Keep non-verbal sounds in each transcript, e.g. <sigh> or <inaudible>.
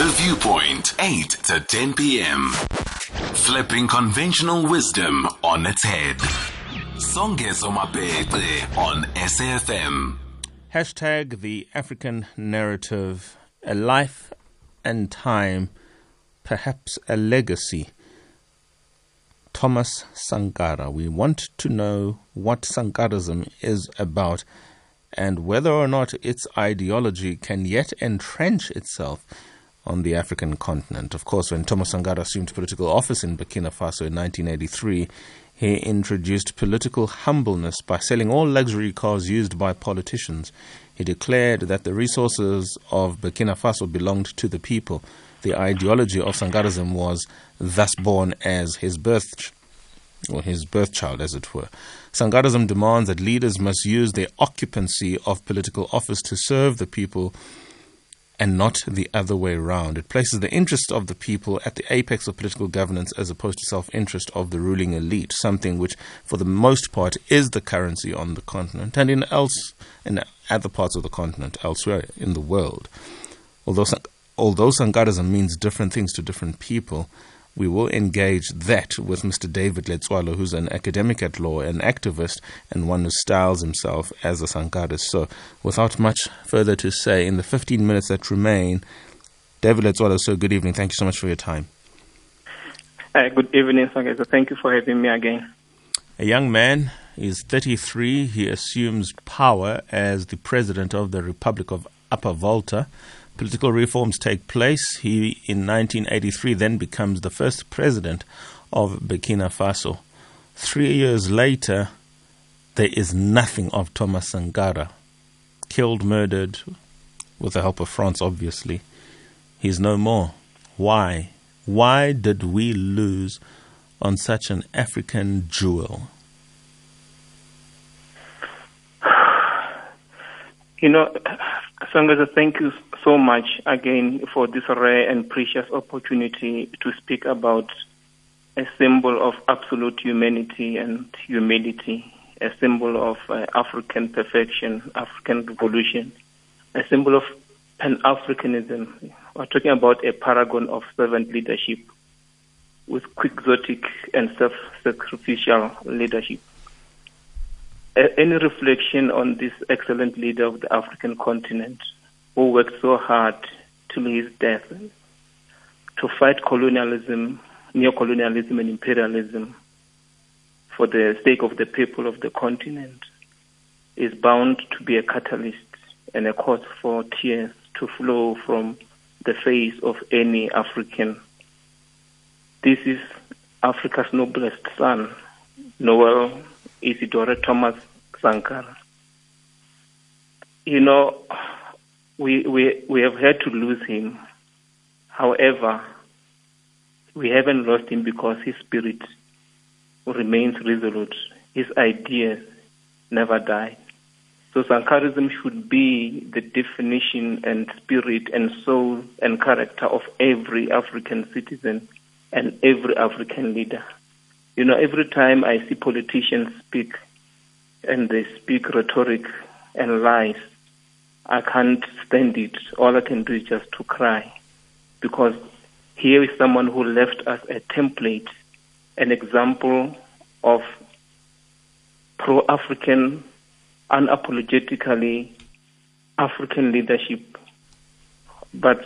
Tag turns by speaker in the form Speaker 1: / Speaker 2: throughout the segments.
Speaker 1: The Viewpoint, 8 to 10 p.m. Flipping conventional wisdom on its head. Songezo Mapete on SAFM.
Speaker 2: Hashtag the African narrative, a life and time, perhaps a legacy. Thomas Sankara. We want to know what Sankarism is about and whether or not its ideology can yet entrench itself on the African continent. Of course, when Thomas Sankara assumed political office in Burkina Faso in 1983, he introduced political humbleness by selling all luxury cars used by politicians. He declared that the resources of Burkina Faso belonged to the people. The ideology of Sankarism was thus born as his birth or his birth child, as it were. Sankarism demands that leaders must use their occupancy of political office to serve the people and not the other way around. It places the interest of the people at the apex of political governance as opposed to self interest of the ruling elite, something which, for the most part, is the currency on the continent and in, else, in other parts of the continent, elsewhere in the world. Although, although Sankarism means different things to different people, we will engage that with Mr. David Letsoalo, who's an academic at law, an activist, and one who styles himself as a Sankarist. So, without much further to say, in the 15 minutes that remain, David Letsoalo, so good evening. Thank you so much for your time.
Speaker 3: Uh, good evening, Songezo. Thank you for having me again.
Speaker 2: A young man is 33. He assumes power as the president of the Republic of Upper Volta political reforms take place, he in 1983 then becomes the first president of Burkina Faso. Three years later, there is nothing of Thomas Sankara. Killed, murdered, with the help of France, obviously. He's no more. Why? Why did we lose on such an African jewel?
Speaker 3: You know, Songezo, thank you so much again for this rare and precious opportunity to speak about a symbol of absolute humanity and humility, a symbol of uh, African perfection, African revolution, a symbol of Pan Africanism. We're talking about a paragon of servant leadership with quixotic and self sacrificial leadership. Any reflection on this excellent leader of the African continent who worked so hard till his death to fight colonialism, neo-colonialism and imperialism for the sake of the people of the continent is bound to be a catalyst and a cause for tears to flow from the face of any African. This is Africa's noblest son, Noel Isidore Thomas Sankara. You know, we, we, we have had to lose him. However, we haven't lost him because his spirit remains resolute. His ideas never die. So Sankarism should be the definition and spirit and soul and character of every African citizen and every African leader. You know, every time I see politicians speak and they speak rhetoric and lies, I can't stand it. All I can do is just to cry because here is someone who left us a template, an example of pro African, unapologetically African leadership. But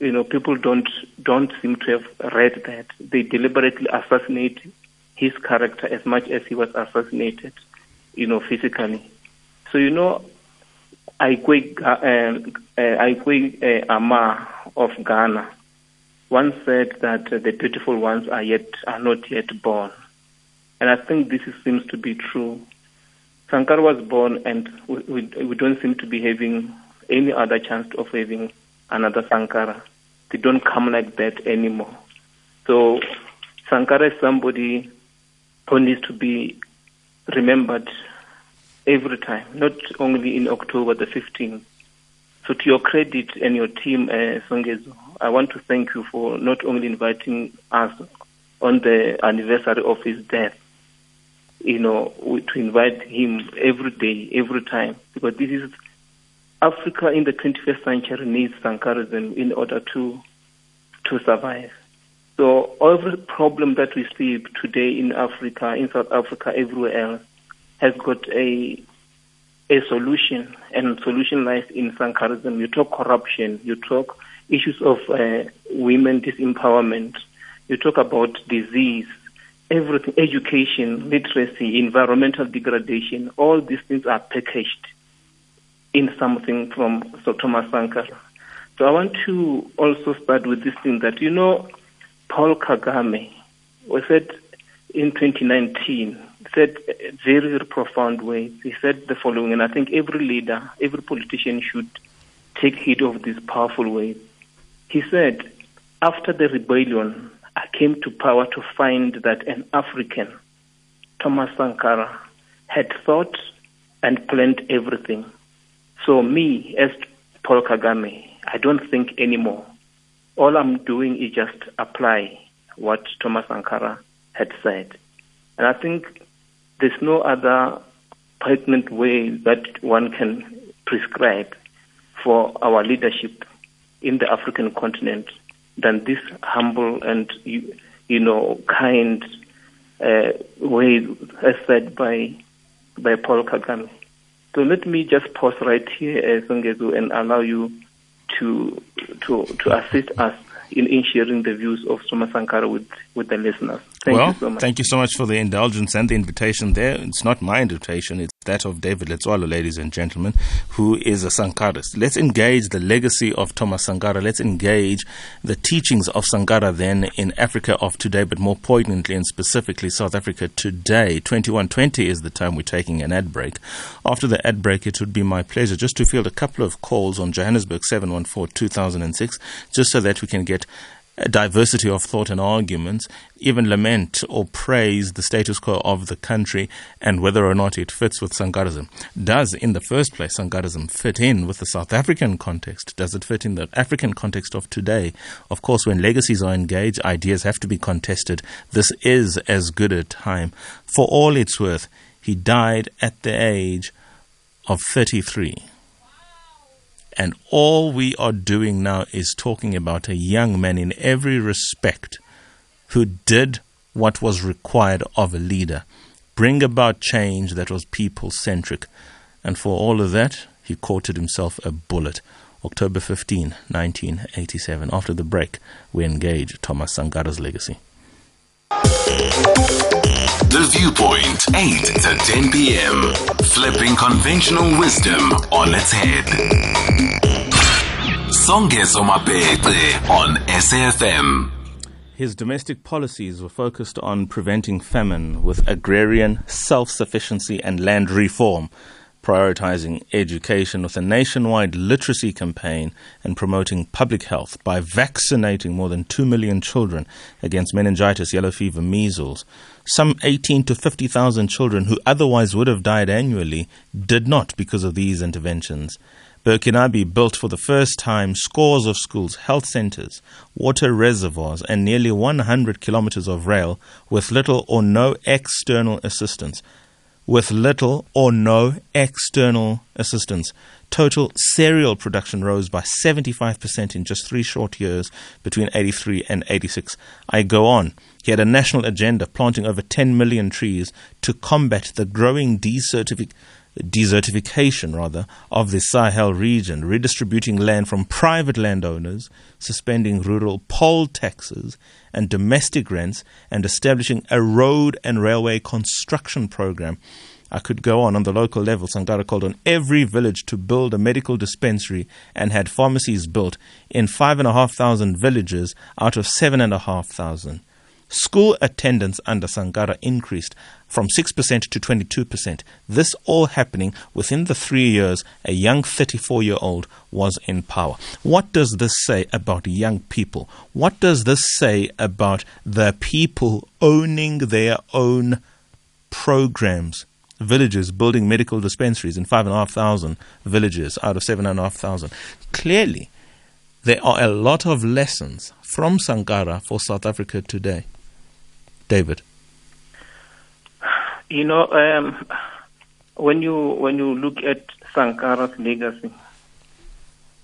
Speaker 3: you know, people don't don't seem to have read that. They deliberately assassinate his character as much as he was assassinated, you know, physically. So you know, Ayi Kwei, uh, uh, uh, Armah of Ghana once said that uh, the beautiful ones are yet are not yet born, and I think this is, seems to be true. Sankara was born, and we, we, we don't seem to be having any other chance of having another Sankara. They don't come like that anymore. So Sankara is somebody who needs to be remembered every time, not only in October the 15th. So to your credit and your team, uh, Songezo, I want to thank you for not only inviting us on the anniversary of his death, you know, to invite him every day, every time, because this is Africa in the 21st century needs Sankarism in order to to survive. So every problem that we see today in Africa, in South Africa, everywhere else, has got a a solution, and solution lies in Sankarism. You talk corruption, you talk issues of uh, women disempowerment, you talk about disease, everything, education, literacy, environmental degradation. All these things are packaged in something from Thomas Sankara. So I want to also start with this thing that you know, Paul Kagame was said in 2019 said very, very profound way. He said the following, and I think every leader, every politician should take heed of this powerful way. He said, after the rebellion, I came to power to find that an African, Thomas Sankara, had thought and planned everything. So me, as Paul Kagame, I don't think anymore. All I'm doing is just apply what Thomas Sankara had said. And I think there's no other pertinent way that one can prescribe for our leadership in the African continent than this humble and you know kind uh, way as said by by Paul Kagame. So let me just pause right here, uh, and allow you to to to assist us in, in sharing the views of Thomas Sankara with, with the listeners. Thank
Speaker 2: well,
Speaker 3: you so much.
Speaker 2: Thank you so much for the indulgence and the invitation there. It's not my invitation, it's that of David Letsoalo, ladies and gentlemen, who is a Sankarist. Let's engage the legacy of Thomas Sankara. Let's engage the teachings of Sankara then in Africa of today, but more poignantly and specifically South Africa today. 2120 is the time we're taking an ad break. After the ad break, it would be my pleasure just to field a couple of calls on Johannesburg 714 2006, just so that we can get diversity of thought and arguments, even lament or praise the status quo of the country and whether or not it fits with Sankarism. Does, in the first place, Sankarism fit in with the South African context? Does it fit in the African context of today? Of course, when legacies are engaged, ideas have to be contested. This is as good a time. For all it's worth, he died at the age of 33. And all we are doing now is talking about a young man in every respect who did what was required of a leader bring about change that was people centric. And for all of that, he courted himself a bullet. October 15, 1987. After the break, we engage Thomas Sankara's legacy.
Speaker 1: The Viewpoint, 8 to 10 p.m. Flipping conventional wisdom on its head. Songezo Mapete on SAFM.
Speaker 2: His domestic policies were focused on preventing famine with agrarian self sufficiency and land reform, prioritizing education with a nationwide literacy campaign and promoting public health by vaccinating more than 2 million children against meningitis, yellow fever, measles. Some 18 to 50,000 children who otherwise would have died annually did not because of these interventions. Burkinabe built for the first time scores of schools, health centers, water reservoirs, and nearly 100 kilometers of rail with little or no external assistance. With little or no external assistance. Total cereal production rose by 75% in just three short years between 83 and 86. I go on. He had a national agenda planting over 10 million trees to combat the growing desertification desertification rather of the Sahel region, redistributing land from private landowners, suspending rural poll taxes and domestic rents, and establishing a road and railway construction program. I could go on on the local level. Sankara called on every village to build a medical dispensary and had pharmacies built in five and a half thousand villages out of seven and a half thousand. School attendance under Sankara increased from 6% to 22%. This all happening within the three years a young 34 year old was in power. What does this say about young people? What does this say about the people owning their own programs? Villages building medical dispensaries in 5,500 villages out of 7,500. Clearly, there are a lot of lessons from Sankara for South Africa today. David?
Speaker 3: You know, um, when you when you look at Sankara's legacy,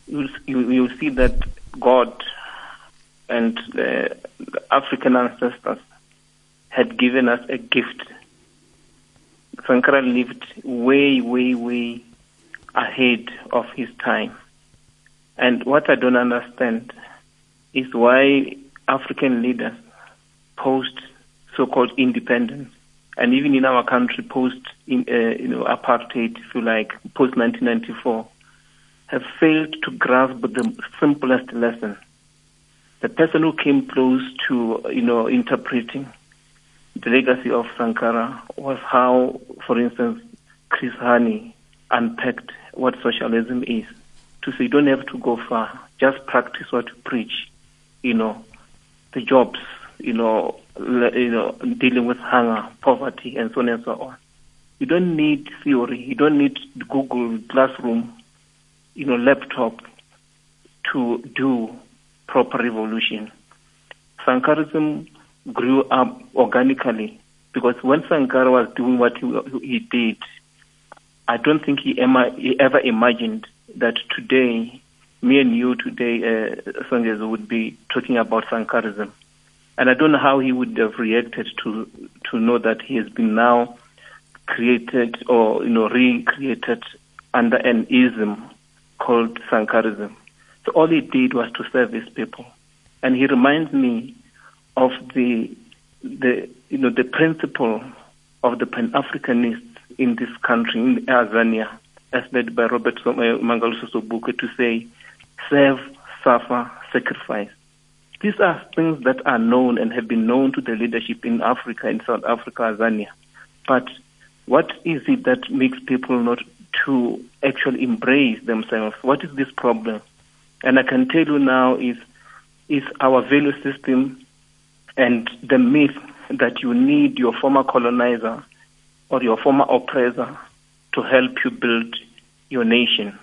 Speaker 3: you'll, you'll see that God and the African ancestors had given us a gift. Sankara lived way, way, way ahead of his time. And what I don't understand is why African leaders post so-called independence, and even in our country post in, uh, you know apartheid, if you like, post 1994, have failed to grasp the simplest lesson. The person who came close to you know interpreting the legacy of Sankara was how, for instance, Chris Hani unpacked what socialism is. To say you don't have to go far, just practice what you preach. You know, the jobs, you know, you know, dealing with hunger, poverty, and so on and so on. You don't need theory. You don't need Google Classroom, you know, laptop to do proper revolution. Sankarism grew up organically because when Sankara was doing what he, he did, I don't think he, ever, he ever imagined that today, me and you today, uh, would be talking about Sankarism. And I don't know how he would have reacted to to know that he has been now created or you know recreated under an ism called Sankarism. So all he did was to serve his people, and he reminds me of the the you know the principle of the Pan Africanists in this country, in Tanzania, as led by Robert Sobukwe, to say, serve, suffer, sacrifice. These are things that are known and have been known to the leadership in Africa, in South Africa, Tanzania. But what is it that makes people not to actually embrace themselves? What is this problem? And I can tell you now is is our value system and the myth that you need your former colonizer or your former oppressor to help you build your nation.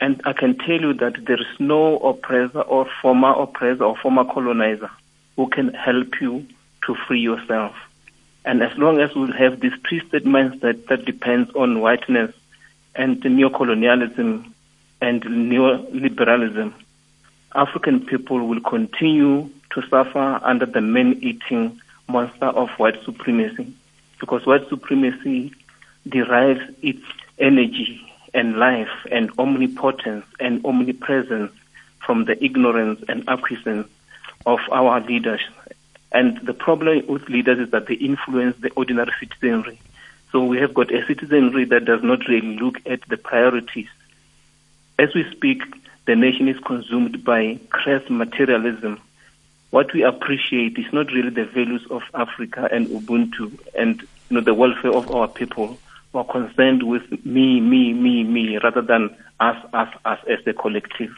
Speaker 3: And I can tell you that there is no oppressor or former oppressor or former colonizer who can help you to free yourself. And as long as we have this twisted mindset that depends on whiteness and neocolonialism and neoliberalism, African people will continue to suffer under the man-eating monster of white supremacy because white supremacy derives its energy and life and omnipotence and omnipresence from the ignorance and acquiescence of our leaders. And the problem with leaders is that they influence the ordinary citizenry. So we have got a citizenry that does not really look at the priorities. As we speak, the nation is consumed by crass materialism. What we appreciate is not really the values of Africa and Ubuntu and you know, the welfare of our people. We're concerned with me, me, me, me, rather than us, us, us as a collective.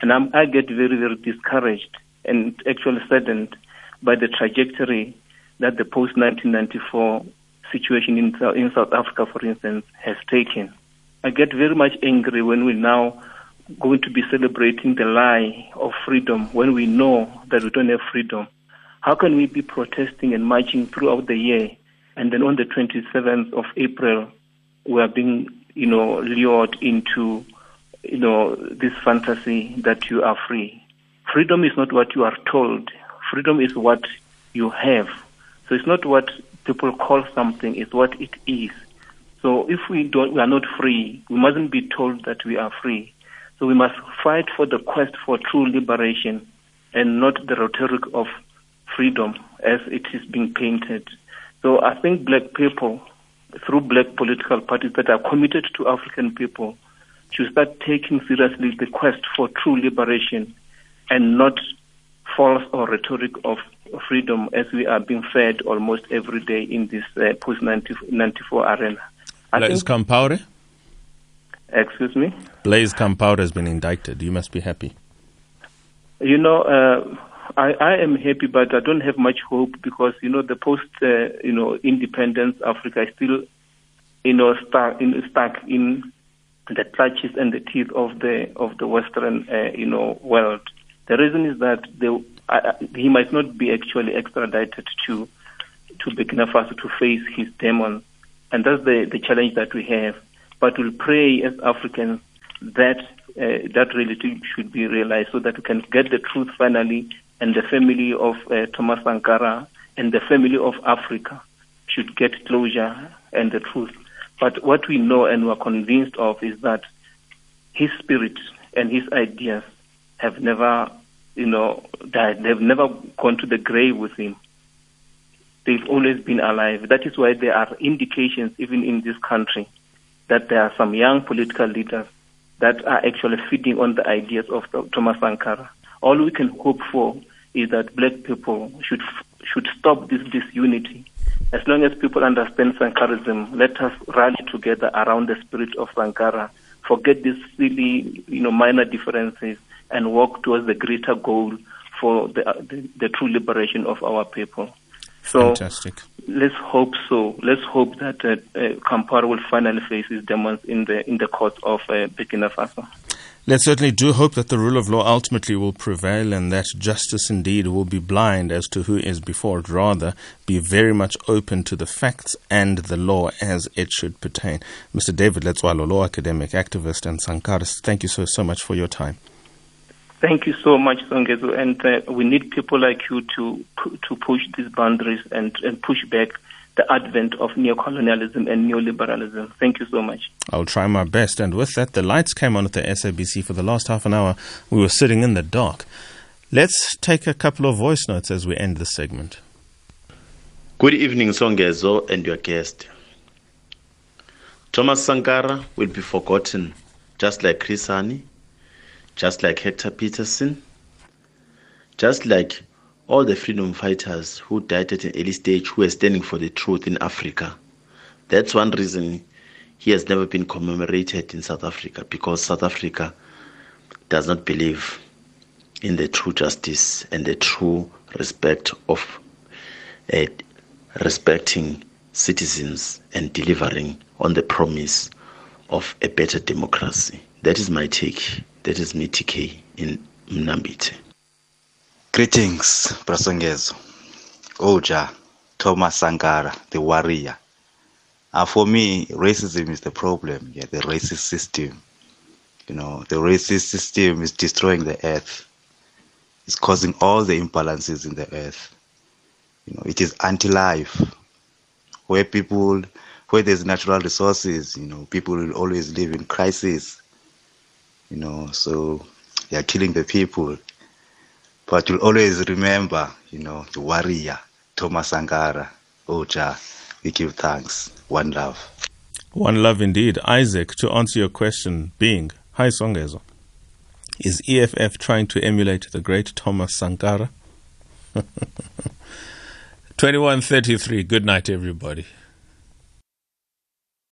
Speaker 3: And I'm, I get very, very discouraged and actually saddened by the trajectory that the post 1994 situation in, in South Africa, for instance, has taken. I get very much angry when we now going to be celebrating the lie of freedom when we know that we don't have freedom? How can we be protesting and marching throughout the year and then on the 27th of April we are being, you know, lured into, you know, this fantasy that you are free? Freedom is not what you are told. Freedom is what you have. So it's not what people call something, it's what it is. So if we don't, we are not free, we mustn't be told that we are free. So we must fight for the quest for true liberation and not the rhetoric of freedom as it is being painted. So I think black people, through black political parties that are committed to African people, should start taking seriously the quest for true liberation and not false or rhetoric of freedom as we are being fed almost every day in this uh, post 94 arena.
Speaker 2: Blaise Compaore?
Speaker 3: Excuse me?
Speaker 2: Blaise Compaore has been indicted. You must be happy.
Speaker 3: You know, uh, I, I am happy, but I don't have much hope because you know the post, uh, you know, independence Africa is still, you know, stuck in stuck in the clutches and the teeth of the of the Western, uh, you know, world. The reason is that uh, he might not be actually extradited to to Burkina Faso to face his demons, and that's the the challenge that we have. But we'll pray as Africans that Uh, that reality should be realized so that we can get the truth finally, and the family of uh, Thomas Sankara and the family of Africa should get closure and the truth. But what we know and we're convinced of is that his spirit and his ideas have never, you know, died. They've never gone to the grave with him. They've always been alive. That is why there are indications, even in this country, that there are some young political leaders that are actually feeding on the ideas of Thomas Sankara. All we can hope for is that black people should should stop this disunity. As long as people understand Sankarism, let us rally together around the spirit of Sankara. Forget these silly, you know, minor differences and work towards the greater goal for the, the, the true liberation of our people.
Speaker 2: So Fantastic.
Speaker 3: let's hope so. Let's hope that uh, uh, Compaore will finally face his demons in the in the court of uh, Burkina Faso.
Speaker 2: Let's certainly do hope that the rule of law ultimately will prevail and that justice indeed will be blind as to who is before it, rather be very much open to the facts and the law as it should pertain. Mr. David Letsoalo, law academic, activist, and Sankarist, thank you so, so much for your time.
Speaker 3: Thank you so much, Songezo. And uh, we need people like you to to push these boundaries and, and push back the advent of neocolonialism and neoliberalism. Thank you so much.
Speaker 2: I'll try my best. And with that, the lights came on at the SABC for the last half an hour. We were sitting in the dark. Let's take a couple of voice notes as we end the segment.
Speaker 4: Good evening, Songezo and your guest. Thomas Sankara will be forgotten, just like Chris Hani, just like Hector Pieterson, just like all the freedom fighters who died at an early stage who were standing for the truth in Africa. That's one reason he has never been commemorated in South Africa because South Africa does not believe in the true justice and the true respect of uh, respecting citizens and delivering on the promise of a better democracy. That is my take. That is me, TK, in Mnambiti.
Speaker 5: Greetings, Brasongezo. Oja, Thomas Sankara, the warrior. Uh, for me, racism is the problem. Yeah, the racist system. You know, the racist system is destroying the earth. It's causing all the imbalances in the earth. You know, it is anti-life. Where people, where there's natural resources, you know, people will always live in crisis you know, so they are killing the people. But you'll always remember, you know, the warrior, Thomas Sankara, oh, Oja. We give thanks. One love.
Speaker 2: One love indeed. Isaac, to answer your question, being, hi Songezo, is EFF trying to emulate the great Thomas Sankara? <laughs> 2133. Good night, everybody.